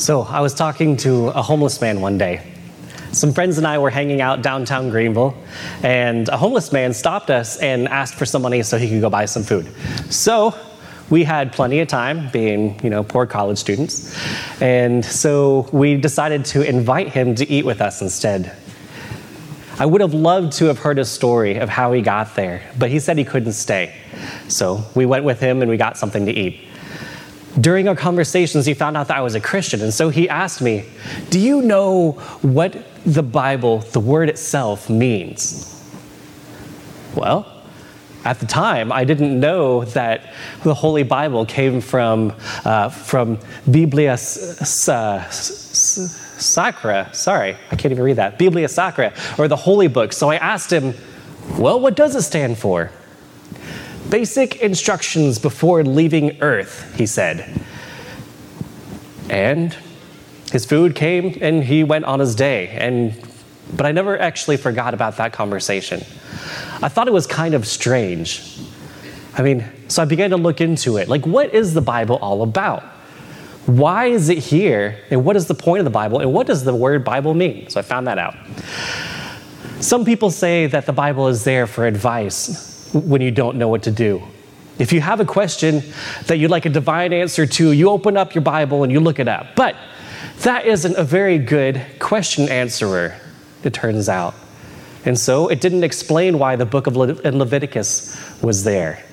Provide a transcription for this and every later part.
So, I was talking to a homeless man one day. Some friends and I were hanging out downtown Greenville, and a homeless man stopped us and asked for some money so he could go buy some food. So, we had plenty of time, being you know poor college students, and so we decided to invite him to eat with us instead. I would have loved to have heard a story of how he got there, but he said he couldn't stay. So we went with him and we got something to eat. During our conversations, he found out that I was a Christian, and so he asked me, Do you know what the Bible, the word itself, means? Well, at the time, I didn't know that the Holy Bible came from, uh, from Biblia Sacra. Sorry, I can't even read that. Biblia Sacra, or the Holy Book. So I asked him, Well, what does it stand for? Basic instructions before leaving Earth, he said. And his food came and he went on his day. And, but I never actually forgot about that conversation. I thought it was kind of strange. I mean, so I began to look into it. Like, what is the Bible all about? Why is it here? And what is the point of the Bible? And what does the word Bible mean? So I found that out. Some people say that the Bible is there for advice when you don't know what to do. If you have a question that you'd like a divine answer to, you open up your Bible and you look it up. But that isn't a very good question answerer, it turns out. And so it didn't explain why the book of Le- Leviticus was there.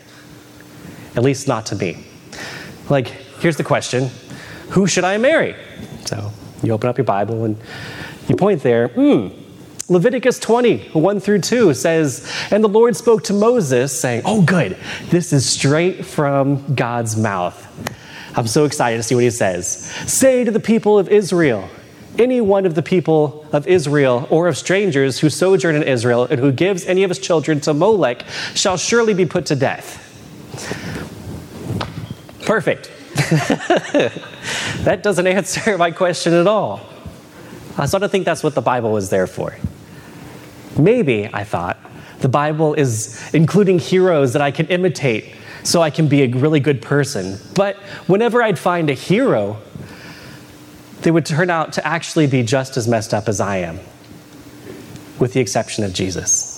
At least not to me. Like, here's the question Who should I marry? So you open up your Bible and you point there, hmm. Leviticus 20, 1 through 2 says, And the Lord spoke to Moses, saying, Oh, good, this is straight from God's mouth. I'm so excited to see what he says. Say to the people of Israel, any one of the people of Israel or of strangers who sojourn in Israel and who gives any of his children to Molech shall surely be put to death. Perfect. that doesn't answer my question at all. I sort of think that's what the Bible was there for. Maybe, I thought, the Bible is including heroes that I can imitate so I can be a really good person. But whenever I'd find a hero, they would turn out to actually be just as messed up as I am, with the exception of Jesus.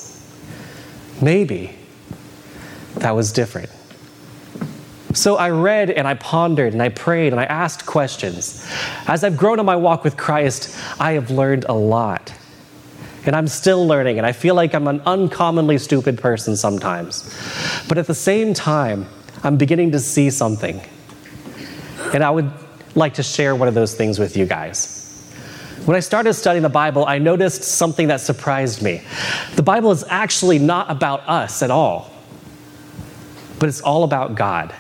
Maybe that was different. So I read and I pondered and I prayed and I asked questions. As I've grown in my walk with Christ, I have learned a lot. And I'm still learning, and I feel like I'm an uncommonly stupid person sometimes. But at the same time, I'm beginning to see something. And I would like to share one of those things with you guys. When I started studying the Bible, I noticed something that surprised me. The Bible is actually not about us at all, but it's all about God.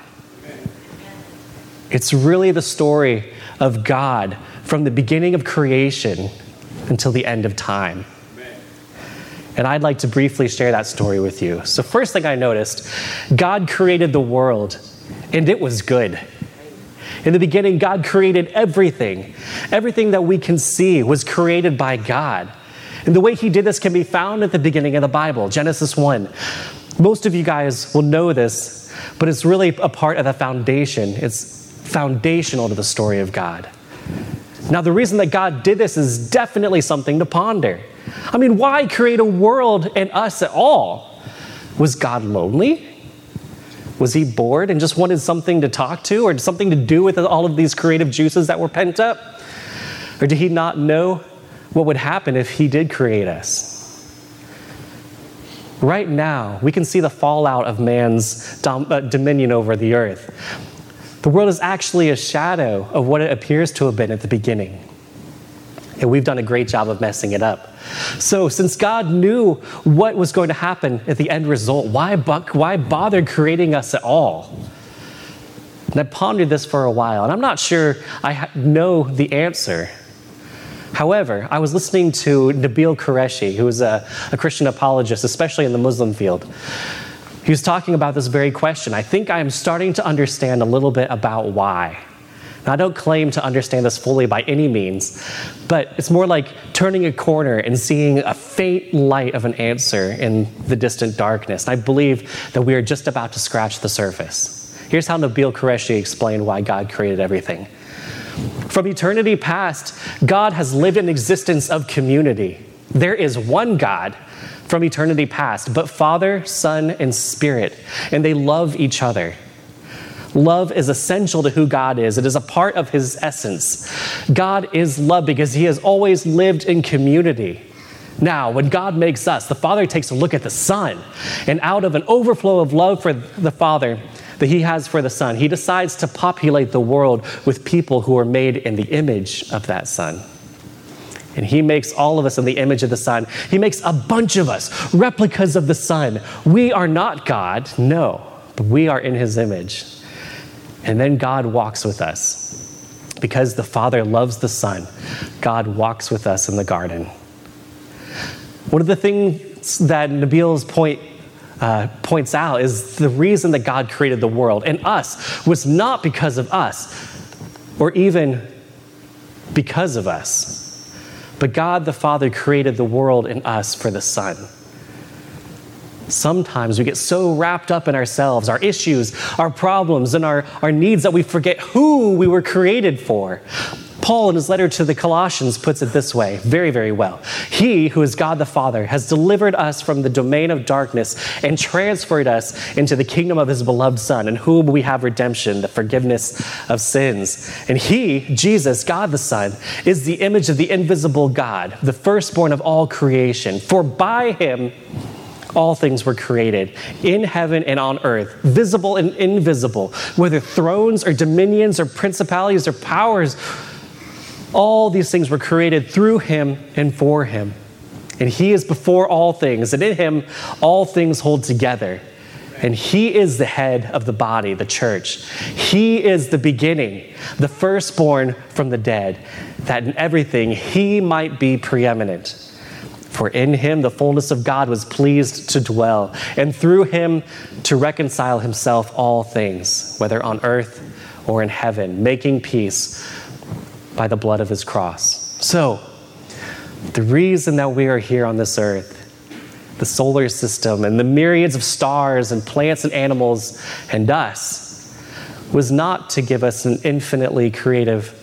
It's really the story of God from the beginning of creation until the end of time. And I'd like to briefly share that story with you. So, first thing I noticed God created the world, and it was good. In the beginning, God created everything. Everything that we can see was created by God. And the way He did this can be found at the beginning of the Bible, Genesis 1. Most of you guys will know this, but it's really a part of the foundation. It's foundational to the story of God. Now, the reason that God did this is definitely something to ponder. I mean, why create a world and us at all? Was God lonely? Was he bored and just wanted something to talk to or something to do with all of these creative juices that were pent up? Or did he not know what would happen if he did create us? Right now, we can see the fallout of man's dom- uh, dominion over the earth. The world is actually a shadow of what it appears to have been at the beginning. And we've done a great job of messing it up. So, since God knew what was going to happen at the end result, why, buck, why bother creating us at all? And I pondered this for a while, and I'm not sure I know the answer. However, I was listening to Nabeel Qureshi, who is a, a Christian apologist, especially in the Muslim field. He was talking about this very question. I think I am starting to understand a little bit about why. Now, I don't claim to understand this fully by any means, but it's more like turning a corner and seeing a faint light of an answer in the distant darkness. And I believe that we are just about to scratch the surface. Here's how Nabeel Qureshi explained why God created everything. From eternity past, God has lived an existence of community. There is one God from eternity past, but Father, Son, and Spirit, and they love each other. Love is essential to who God is. It is a part of his essence. God is love because he has always lived in community. Now, when God makes us, the Father takes a look at the Son, and out of an overflow of love for the Father that he has for the Son, he decides to populate the world with people who are made in the image of that Son. And he makes all of us in the image of the Son. He makes a bunch of us replicas of the Son. We are not God, no, but we are in his image. And then God walks with us. Because the Father loves the Son, God walks with us in the garden. One of the things that Nabeel's point uh, points out is the reason that God created the world and us was not because of us or even because of us. But God the Father created the world and us for the Son. Sometimes we get so wrapped up in ourselves, our issues, our problems, and our, our needs that we forget who we were created for. Paul, in his letter to the Colossians, puts it this way very, very well. He, who is God the Father, has delivered us from the domain of darkness and transferred us into the kingdom of his beloved Son, in whom we have redemption, the forgiveness of sins. And he, Jesus, God the Son, is the image of the invisible God, the firstborn of all creation. For by him, all things were created in heaven and on earth, visible and invisible, whether thrones or dominions or principalities or powers all these things were created through him and for him. And he is before all things, and in him all things hold together. And he is the head of the body, the church. He is the beginning, the firstborn from the dead, that in everything he might be preeminent. For in him the fullness of God was pleased to dwell, and through him to reconcile himself all things, whether on earth or in heaven, making peace by the blood of his cross. So, the reason that we are here on this earth, the solar system, and the myriads of stars and plants and animals and us, was not to give us an infinitely creative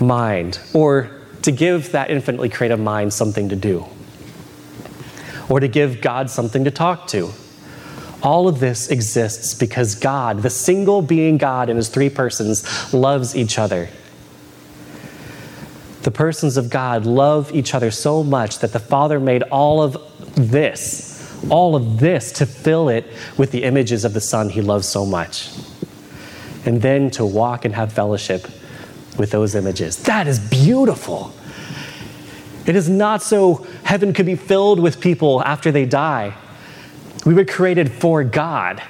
mind or to give that infinitely creative mind something to do or to give God something to talk to. All of this exists because God, the single being God in his three persons, loves each other the persons of God love each other so much that the Father made all of this, all of this to fill it with the images of the Son he loves so much. And then to walk and have fellowship with those images. That is beautiful. It is not so heaven could be filled with people after they die. We were created for God.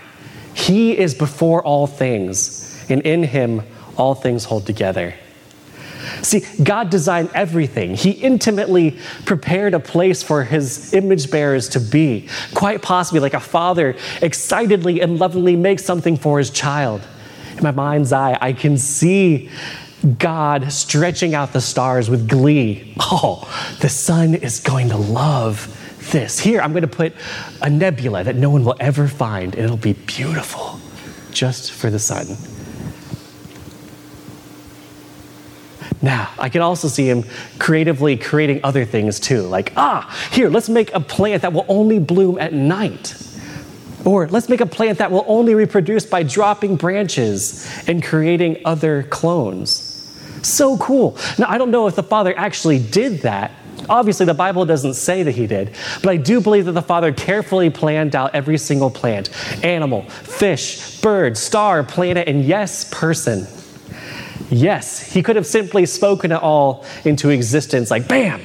He is before all things, and in Him all things hold together. See, God designed everything. He intimately prepared a place for his image bearers to be, quite possibly like a father excitedly and lovingly makes something for his child. In my mind's eye, I can see God stretching out the stars with glee. Oh, the Son is going to love this. Here, I'm going to put a nebula that no one will ever find, and it'll be beautiful just for the Son. Now, I can also see him creatively creating other things too, like, ah, here, let's make a plant that will only bloom at night. Or let's make a plant that will only reproduce by dropping branches and creating other clones. So cool. Now, I don't know if the Father actually did that. Obviously, the Bible doesn't say that he did, but I do believe that the Father carefully planned out every single plant animal, fish, bird, star, planet, and yes, person. Yes, he could have simply spoken it all into existence, like bam.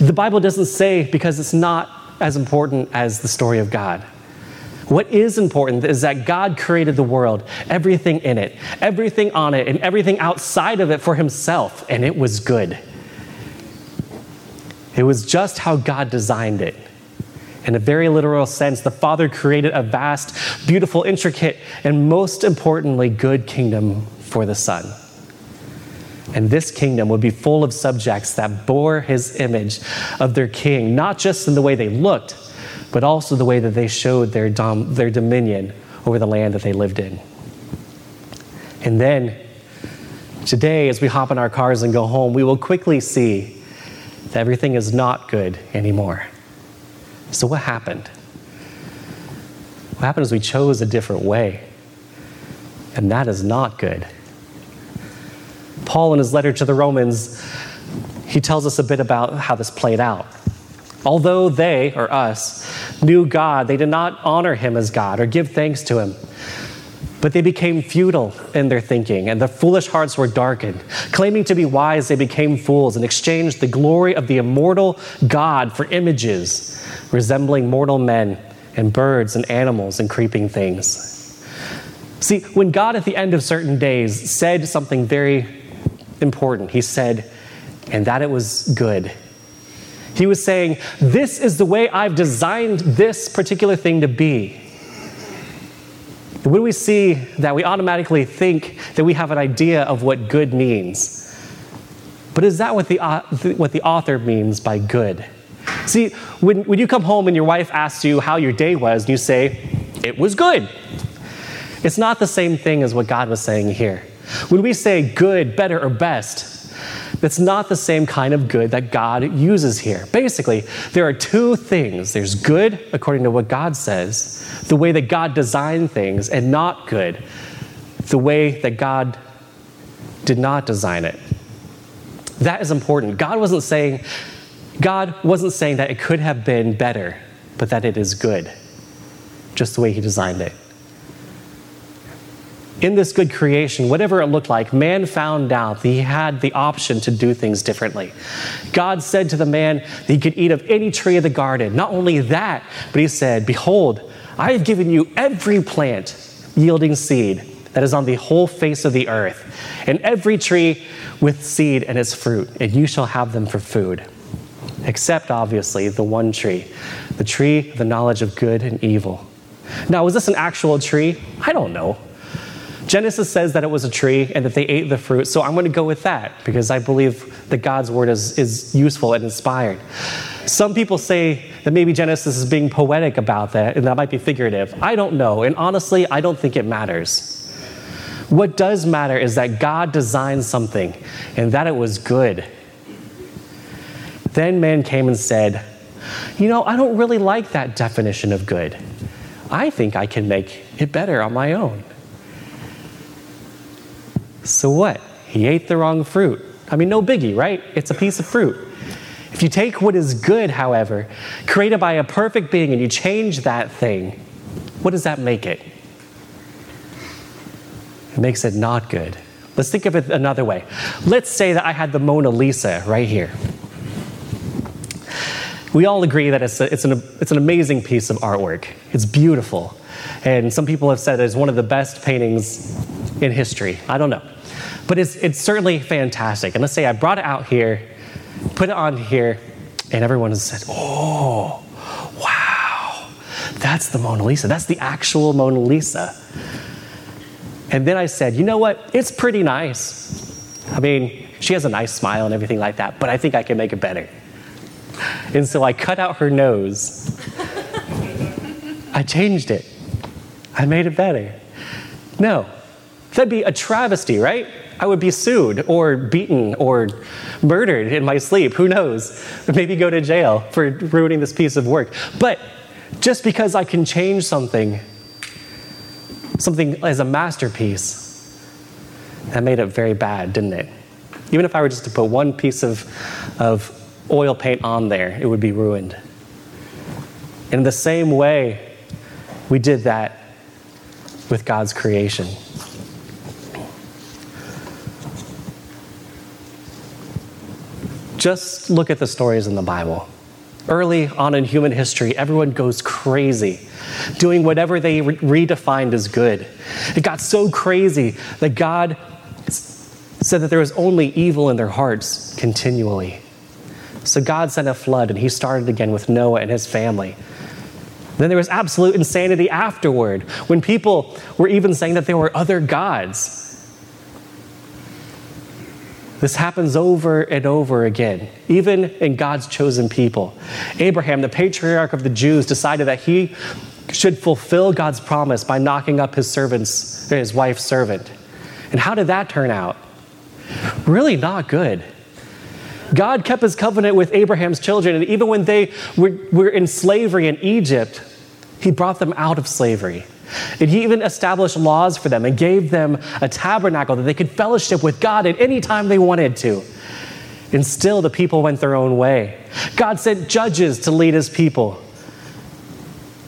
The Bible doesn't say because it's not as important as the story of God. What is important is that God created the world, everything in it, everything on it, and everything outside of it for himself, and it was good. It was just how God designed it. In a very literal sense, the Father created a vast, beautiful, intricate, and most importantly, good kingdom for the Son. And this kingdom would be full of subjects that bore his image of their king, not just in the way they looked, but also the way that they showed their, dom- their dominion over the land that they lived in. And then Today, as we hop in our cars and go home, we will quickly see that everything is not good anymore. So, what happened? What happened is we chose a different way, and that is not good. Paul, in his letter to the Romans, he tells us a bit about how this played out. Although they, or us, knew God, they did not honor him as God or give thanks to him. But they became futile in their thinking, and their foolish hearts were darkened. Claiming to be wise, they became fools and exchanged the glory of the immortal God for images resembling mortal men and birds and animals and creeping things. See, when God at the end of certain days said something very important, He said, and that it was good. He was saying, This is the way I've designed this particular thing to be. When we see that, we automatically think that we have an idea of what good means. But is that what the, uh, what the author means by good? See, when, when you come home and your wife asks you how your day was, and you say, It was good. It's not the same thing as what God was saying here. When we say good, better, or best, that's not the same kind of good that God uses here. Basically, there are two things there's good, according to what God says, the way that God designed things, and not good, the way that God did not design it. That is important. God wasn't saying, God wasn't saying that it could have been better, but that it is good, just the way He designed it in this good creation, whatever it looked like, man found out that he had the option to do things differently. God said to the man that he could eat of any tree of the garden. Not only that, but he said, Behold, I have given you every plant yielding seed that is on the whole face of the earth, and every tree with seed and its fruit, and you shall have them for food. Except, obviously, the one tree, the tree of the knowledge of good and evil. Now, was this an actual tree? I don't know. Genesis says that it was a tree and that they ate the fruit, so I'm going to go with that because I believe that God's word is, is useful and inspired. Some people say that maybe Genesis is being poetic about that, and that might be figurative. I don't know, and honestly, I don't think it matters. What does matter is that God designed something and that it was good. Then man came and said, You know, I don't really like that definition of good. I think I can make it better on my own. So what? He ate the wrong fruit. I mean, no biggie, right? It's a piece of fruit. If you take what is good, however, created by a perfect being, and you change that thing, what does that make it? It makes it not good. Let's think of it another way. Let's say that I had the Mona Lisa right here. We all agree that it's, a, it's, an, it's an amazing piece of artwork. It's beautiful. And some people have said it's one of the best paintings in history. I don't know. But it's, it's certainly fantastic. And let's say I brought it out here, put it on here, and everyone has said, oh, wow, that's the Mona Lisa. That's the actual Mona Lisa. And then I said, you know what? It's pretty nice. I mean, she has a nice smile and everything like that, but I think I can make it better. And so I cut out her nose. I changed it. I made it better. No, that'd be a travesty, right? I would be sued or beaten or murdered in my sleep. Who knows? Maybe go to jail for ruining this piece of work. But just because I can change something, something as a masterpiece, that made it very bad, didn't it? Even if I were just to put one piece of, of oil paint on there, it would be ruined. In the same way, we did that with God's creation. Just look at the stories in the Bible. Early on in human history, everyone goes crazy, doing whatever they re- redefined as good. It got so crazy that God said that there was only evil in their hearts continually. So God sent a flood and he started again with Noah and his family. Then there was absolute insanity afterward when people were even saying that there were other gods. This happens over and over again, even in God's chosen people. Abraham, the patriarch of the Jews, decided that he should fulfill God's promise by knocking up his servant's, his wife's servant. And how did that turn out? really not good. God kept his covenant with Abraham's children, and even when they were, were in slavery in Egypt, he brought them out of slavery. And he even established laws for them and gave them a tabernacle that they could fellowship with God at any time they wanted to. And still, the people went their own way. God sent judges to lead his people.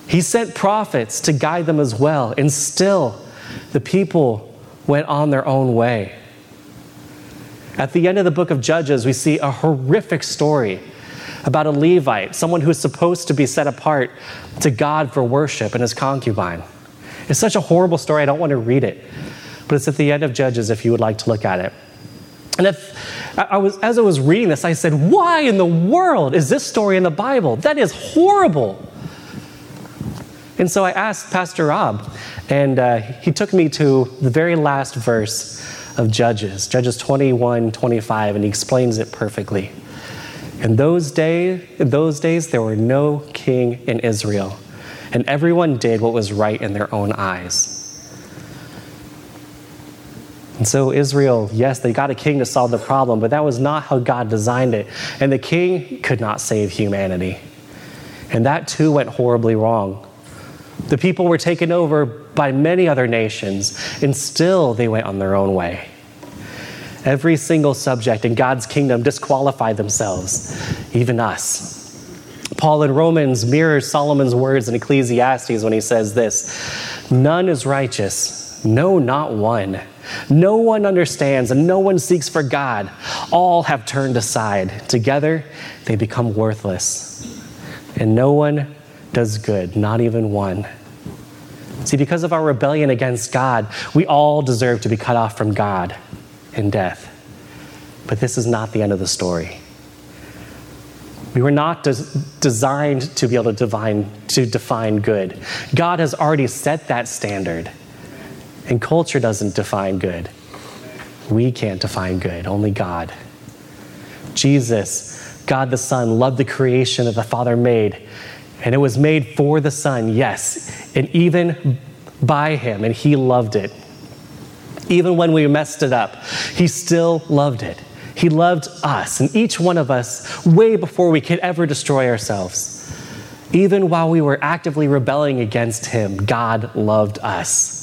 He sent prophets to guide them as well. And still, the people went on their own way. At the end of the book of Judges, we see a horrific story about a Levite, someone who is supposed to be set apart to God for worship, and his concubine. It's such a horrible story, I don't want to read it. But it's at the end of Judges if you would like to look at it. And if I was, as I was reading this, I said, Why in the world is this story in the Bible? That is horrible. And so I asked Pastor Rob, and uh, he took me to the very last verse of Judges, Judges 21 25, and he explains it perfectly. In those, day, in those days, there were no king in Israel, and everyone did what was right in their own eyes. And so, Israel, yes, they got a king to solve the problem, but that was not how God designed it. And the king could not save humanity. And that too went horribly wrong. The people were taken over by many other nations, and still they went on their own way. Every single subject in God's kingdom disqualified themselves, even us. Paul in Romans mirrors Solomon's words in Ecclesiastes when he says this None is righteous, no, not one. No one understands and no one seeks for God. All have turned aside. Together, they become worthless. And no one does good, not even one. See, because of our rebellion against God, we all deserve to be cut off from God in death. But this is not the end of the story. We were not des- designed to be able to define, to define good. God has already set that standard. And culture doesn't define good. We can't define good, only God. Jesus, God the Son, loved the creation that the Father made and it was made for the Son, yes, and even by Him, and He loved it. Even when we messed it up, He still loved it. He loved us, and each one of us, way before we could ever destroy ourselves. Even while we were actively rebelling against Him, God loved us.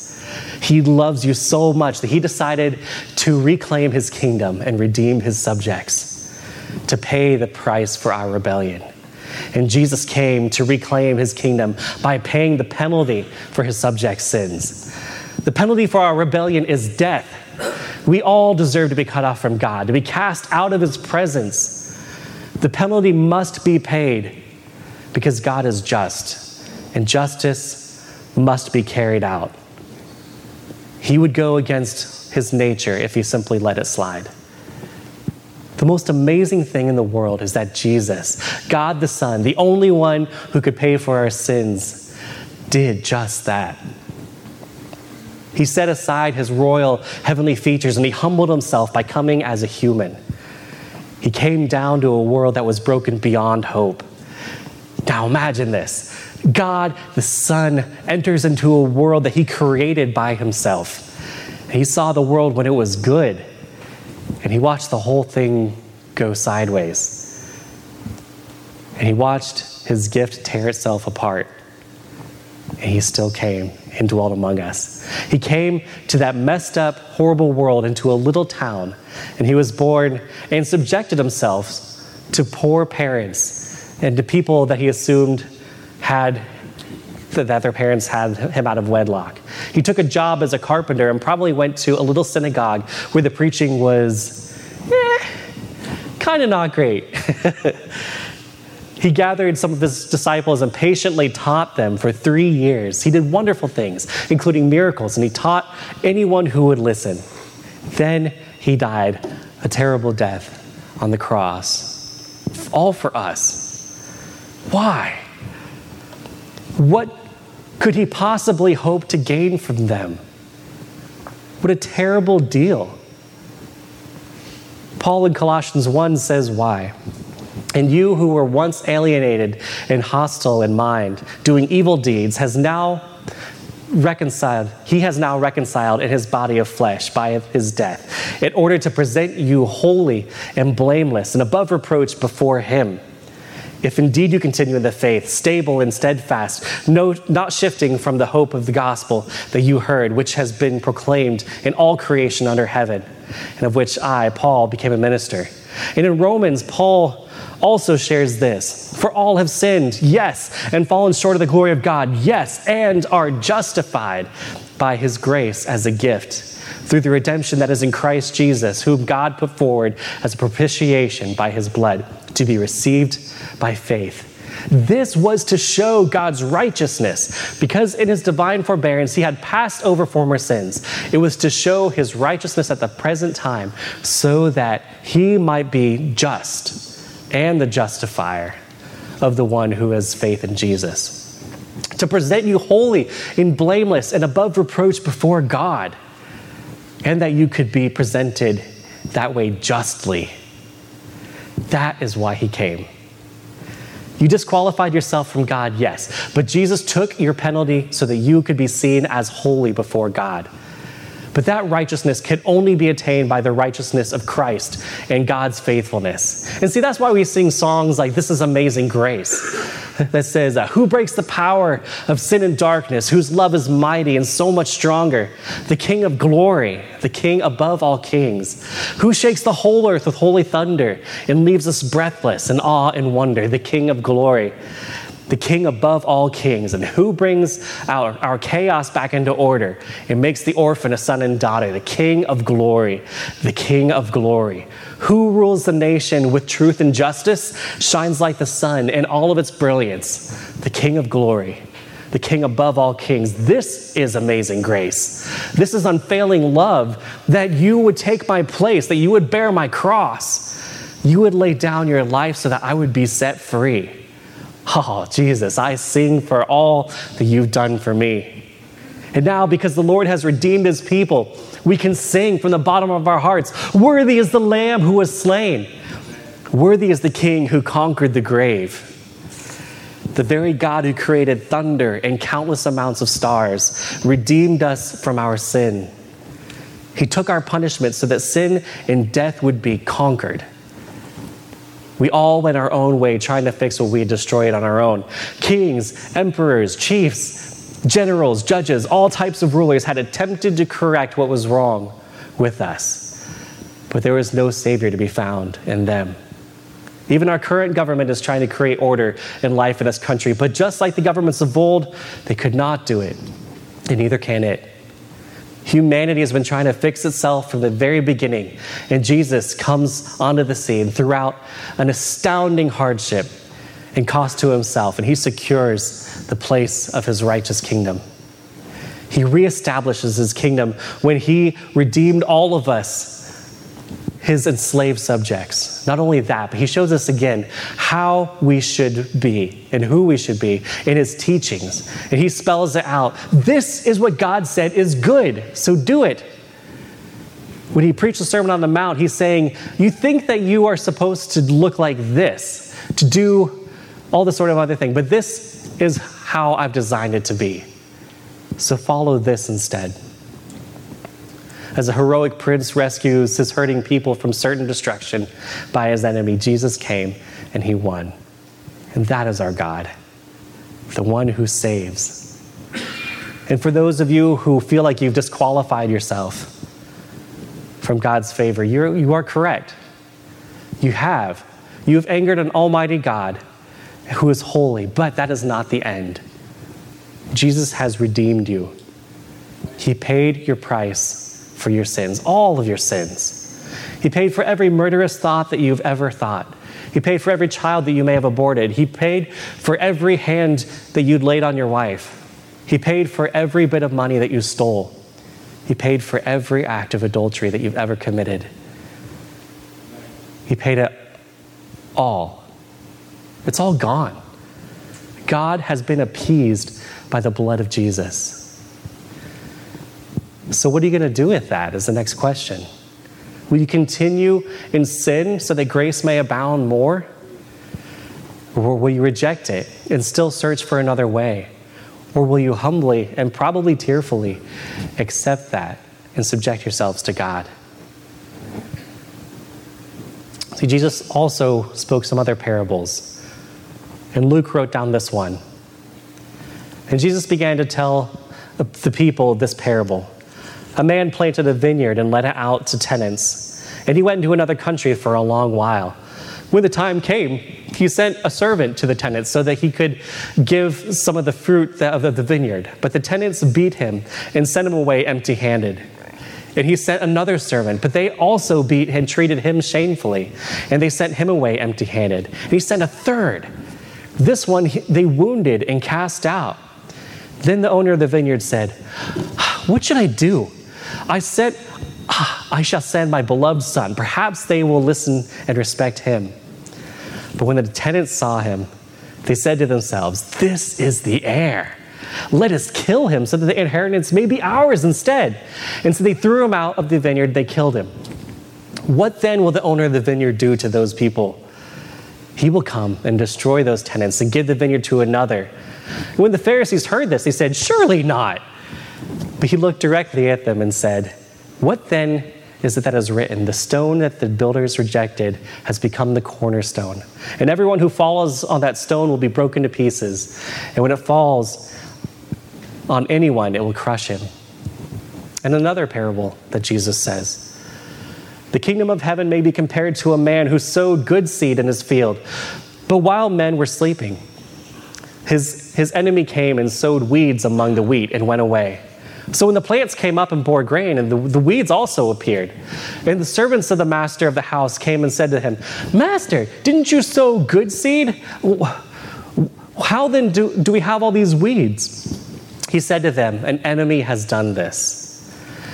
He loves you so much that He decided to reclaim His kingdom and redeem His subjects, to pay the price for our rebellion. And Jesus came to reclaim his kingdom by paying the penalty for his subjects' sins. The penalty for our rebellion is death. We all deserve to be cut off from God, to be cast out of his presence. The penalty must be paid because God is just, and justice must be carried out. He would go against his nature if he simply let it slide. The most amazing thing in the world is that Jesus, God the Son, the only one who could pay for our sins, did just that. He set aside his royal heavenly features and he humbled himself by coming as a human. He came down to a world that was broken beyond hope. Now imagine this God the Son enters into a world that he created by himself. He saw the world when it was good and he watched the whole thing go sideways. And he watched his gift tear itself apart. And he still came and dwelt among us. He came to that messed up, horrible world into a little town, and he was born and subjected himself to poor parents and to people that he assumed had that their parents had him out of wedlock. He took a job as a carpenter and probably went to a little synagogue where the preaching was eh, kind of not great. he gathered some of his disciples and patiently taught them for three years. He did wonderful things, including miracles, and he taught anyone who would listen. Then he died a terrible death on the cross, all for us. Why? What could he possibly hope to gain from them? What a terrible deal. Paul in Colossians 1 says why. And you who were once alienated and hostile in mind, doing evil deeds, has now reconciled, he has now reconciled in his body of flesh by his death, in order to present you holy and blameless and above reproach before him. If indeed you continue in the faith, stable and steadfast, no, not shifting from the hope of the gospel that you heard, which has been proclaimed in all creation under heaven, and of which I, Paul, became a minister. And in Romans, Paul also shares this For all have sinned, yes, and fallen short of the glory of God, yes, and are justified by his grace as a gift through the redemption that is in Christ Jesus, whom God put forward as a propitiation by his blood to be received by faith. This was to show God's righteousness. Because in his divine forbearance he had passed over former sins, it was to show his righteousness at the present time so that he might be just and the justifier of the one who has faith in Jesus. To present you holy and blameless and above reproach before God, and that you could be presented that way justly. That is why he came. You disqualified yourself from God, yes, but Jesus took your penalty so that you could be seen as holy before God. But that righteousness can only be attained by the righteousness of Christ and God's faithfulness. And see, that's why we sing songs like This is Amazing Grace that says, uh, Who breaks the power of sin and darkness, whose love is mighty and so much stronger? The King of glory, the King above all kings. Who shakes the whole earth with holy thunder and leaves us breathless in awe and wonder? The King of glory the king above all kings, and who brings our, our chaos back into order and makes the orphan a son and daughter, the king of glory, the king of glory. Who rules the nation with truth and justice, shines like the sun in all of its brilliance, the king of glory the King above all kings. This is amazing grace. This is unfailing love that you would take my place, that you would bear my cross. You would lay down your life so that I would be set free. Oh, Jesus, I sing for all that you've done for me. And now, because the Lord has redeemed his people, we can sing from the bottom of our hearts Worthy is the Lamb who was slain, worthy is the King who conquered the grave. The very God who created thunder and countless amounts of stars redeemed us from our sin. He took our punishment so that sin and death would be conquered. We all went our own way trying to fix what we had destroyed on our own. Kings, emperors, chiefs, generals, judges, all types of rulers had attempted to correct what was wrong with us. But there was no Savior to be found in them. Even our current government is trying to create order in life in this country, but just like the governments of old, they could not do it, and neither can it. Humanity has been trying to fix itself from the very beginning, and Jesus comes onto the scene throughout an astounding hardship and cost to himself, and he secures the place of his righteous kingdom. He reestablishes his kingdom when he redeemed all of us his enslaved subjects. Not only that, but he shows us again how we should be and who we should be in his teachings. And he spells it out. This is what God said is good, so do it. When he preached the Sermon on the Mount, he's saying, You think that you are supposed to look like this, to do all this sort of other thing, but this is how I've designed it to be. So follow this instead as a heroic prince rescues his hurting people from certain destruction by his enemy, Jesus came and he won. And that is our God, the one who saves. And for those of you who feel like you've disqualified yourself from God's favor, you're, you are correct. You have. You have angered an almighty God who is holy, but that is not the end. Jesus has redeemed you. He paid your price for your sins, all of your sins. He paid for every murderous thought that you've ever thought. He paid for every child that you may have aborted. He paid for every hand that you'd laid on your wife. He paid for every bit of money that you stole. He paid for every act of adultery that you've ever committed. He paid it all. It's all gone. God has been appeased by the blood of Jesus. So, what are you going to do with that? Is the next question. Will you continue in sin so that grace may abound more? Or will you reject it and still search for another way? Or will you humbly and probably tearfully accept that and subject yourselves to God? See, Jesus also spoke some other parables, and Luke wrote down this one. And Jesus began to tell the people this parable. A man planted a vineyard and let it out to tenants, and he went into another country for a long while. When the time came, he sent a servant to the tenants so that he could give some of the fruit of the vineyard. But the tenants beat him and sent him away empty handed. And he sent another servant, but they also beat and treated him shamefully. And they sent him away empty handed. And he sent a third. This one they wounded and cast out. Then the owner of the vineyard said, What should I do? I said, ah, I shall send my beloved son. Perhaps they will listen and respect him. But when the tenants saw him, they said to themselves, This is the heir. Let us kill him so that the inheritance may be ours instead. And so they threw him out of the vineyard, they killed him. What then will the owner of the vineyard do to those people? He will come and destroy those tenants and give the vineyard to another. When the Pharisees heard this, they said, Surely not. But he looked directly at them and said, What then is it that is written, The stone that the builders rejected has become the cornerstone. And everyone who falls on that stone will be broken to pieces. And when it falls on anyone, it will crush him. And another parable that Jesus says The kingdom of heaven may be compared to a man who sowed good seed in his field. But while men were sleeping, his, his enemy came and sowed weeds among the wheat and went away. So when the plants came up and bore grain, and the, the weeds also appeared, and the servants of the master of the house came and said to him, Master, didn't you sow good seed? How then do, do we have all these weeds? He said to them, An enemy has done this.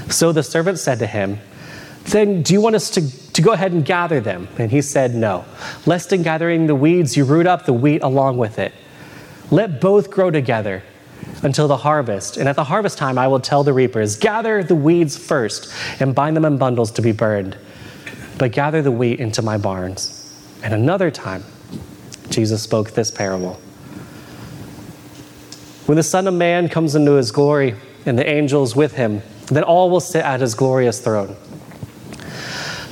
So the servant said to him, Then do you want us to, to go ahead and gather them? And he said, No. Lest in gathering the weeds you root up the wheat along with it. Let both grow together until the harvest. And at the harvest time, I will tell the reapers, Gather the weeds first and bind them in bundles to be burned, but gather the wheat into my barns. And another time, Jesus spoke this parable. When the Son of Man comes into his glory and the angels with him, then all will sit at his glorious throne.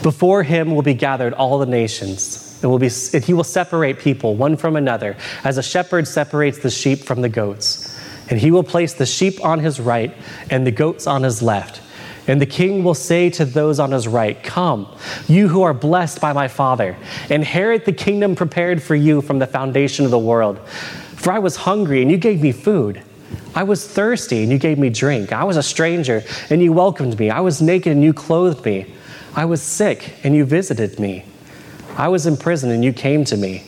Before him will be gathered all the nations. It will be, he will separate people one from another, as a shepherd separates the sheep from the goats. And he will place the sheep on his right and the goats on his left. And the king will say to those on his right, Come, you who are blessed by my Father, inherit the kingdom prepared for you from the foundation of the world. For I was hungry, and you gave me food. I was thirsty, and you gave me drink. I was a stranger, and you welcomed me. I was naked, and you clothed me. I was sick, and you visited me. I was in prison, and you came to me.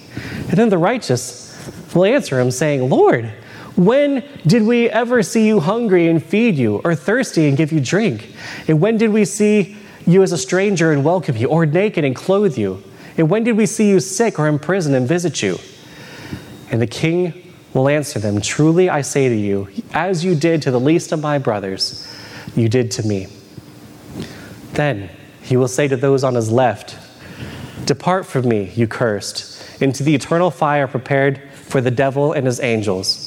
And then the righteous will answer him, saying, Lord, when did we ever see you hungry and feed you, or thirsty and give you drink? And when did we see you as a stranger and welcome you, or naked and clothe you? And when did we see you sick or in prison and visit you? And the king will answer them Truly I say to you, as you did to the least of my brothers, you did to me. Then he will say to those on his left, Depart from me, you cursed, into the eternal fire prepared for the devil and his angels.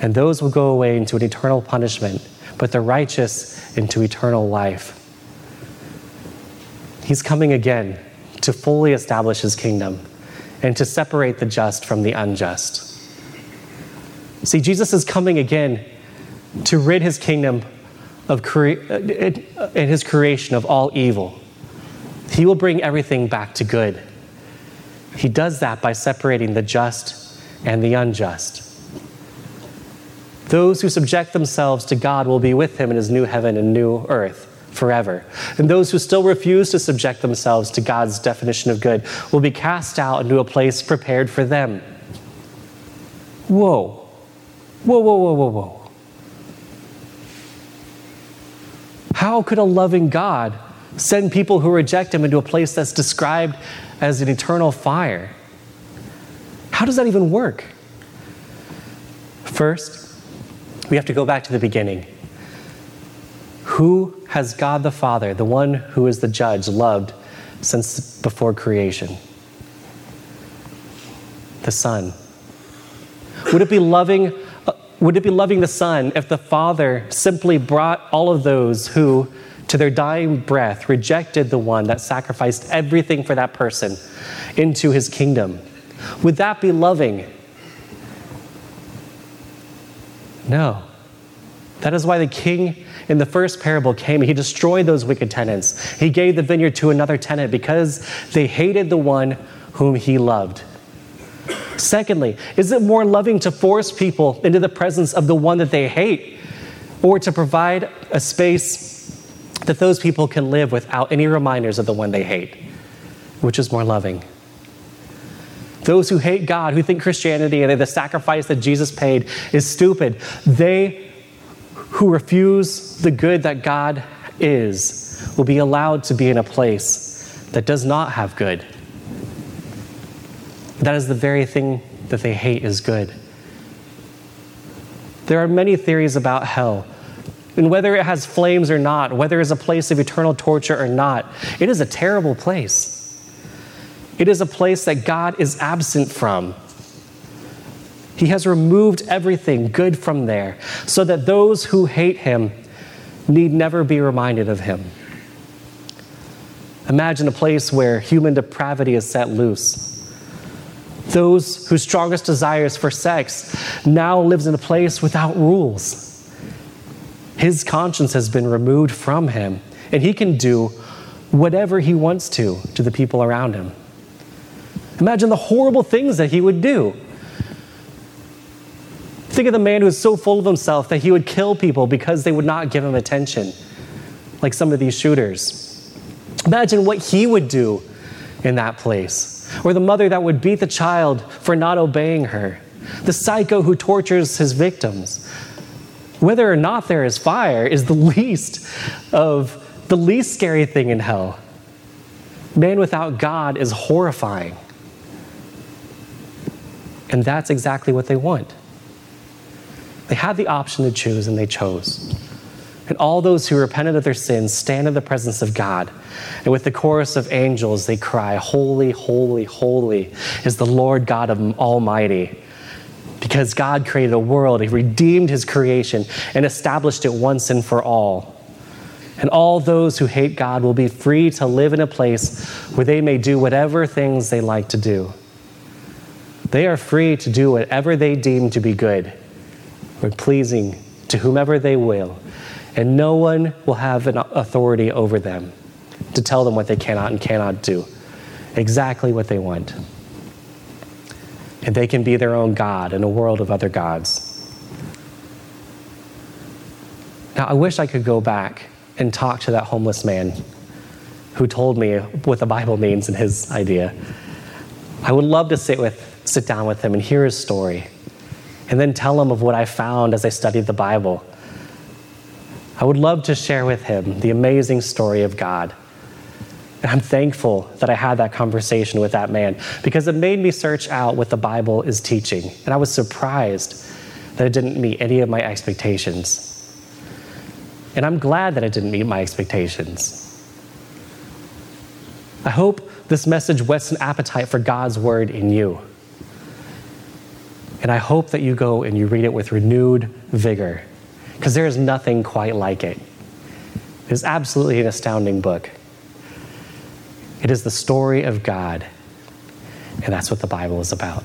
and those will go away into an eternal punishment, but the righteous into eternal life. He's coming again to fully establish his kingdom and to separate the just from the unjust. See, Jesus is coming again to rid his kingdom of cre- and uh, his creation of all evil. He will bring everything back to good. He does that by separating the just and the unjust. Those who subject themselves to God will be with him in his new heaven and new earth forever. And those who still refuse to subject themselves to God's definition of good will be cast out into a place prepared for them. Whoa. Whoa, whoa, whoa, whoa, whoa. How could a loving God send people who reject him into a place that's described as an eternal fire? How does that even work? First, we have to go back to the beginning. Who has God the Father, the one who is the judge, loved since before creation? The Son. Would it be loving uh, would it be loving the Son if the Father simply brought all of those who to their dying breath rejected the one that sacrificed everything for that person into his kingdom? Would that be loving? No. That is why the king in the first parable came. He destroyed those wicked tenants. He gave the vineyard to another tenant because they hated the one whom he loved. Secondly, is it more loving to force people into the presence of the one that they hate or to provide a space that those people can live without any reminders of the one they hate? Which is more loving? Those who hate God, who think Christianity and the sacrifice that Jesus paid is stupid, they who refuse the good that God is will be allowed to be in a place that does not have good. That is the very thing that they hate is good. There are many theories about hell. And whether it has flames or not, whether it's a place of eternal torture or not, it is a terrible place. It is a place that God is absent from. He has removed everything good from there so that those who hate him need never be reminded of him. Imagine a place where human depravity is set loose. Those whose strongest desires for sex now lives in a place without rules. His conscience has been removed from him, and he can do whatever he wants to to the people around him. Imagine the horrible things that he would do. Think of the man who is so full of himself that he would kill people because they would not give him attention, like some of these shooters. Imagine what he would do in that place. Or the mother that would beat the child for not obeying her. The psycho who tortures his victims. Whether or not there is fire is the least of the least scary thing in hell. Man without God is horrifying. And that's exactly what they want. They had the option to choose, and they chose. And all those who repented of their sins stand in the presence of God. And with the chorus of angels, they cry, Holy, holy, holy is the Lord God of Almighty. Because God created a world, He redeemed His creation and established it once and for all. And all those who hate God will be free to live in a place where they may do whatever things they like to do. They are free to do whatever they deem to be good or pleasing to whomever they will, and no one will have an authority over them to tell them what they cannot and cannot do. Exactly what they want. And they can be their own God in a world of other gods. Now, I wish I could go back and talk to that homeless man who told me what the Bible means in his idea. I would love to sit with sit down with him and hear his story, and then tell him of what I found as I studied the Bible. I would love to share with him the amazing story of God. And I'm thankful that I had that conversation with that man because it made me search out what the Bible is teaching. And I was surprised that it didn't meet any of my expectations. And I'm glad that it didn't meet my expectations. I hope this message whets an appetite for God's word in you. And I hope that you go and you read it with renewed vigor, because there is nothing quite like it. It is absolutely an astounding book. It is the story of God, and that's what the Bible is about.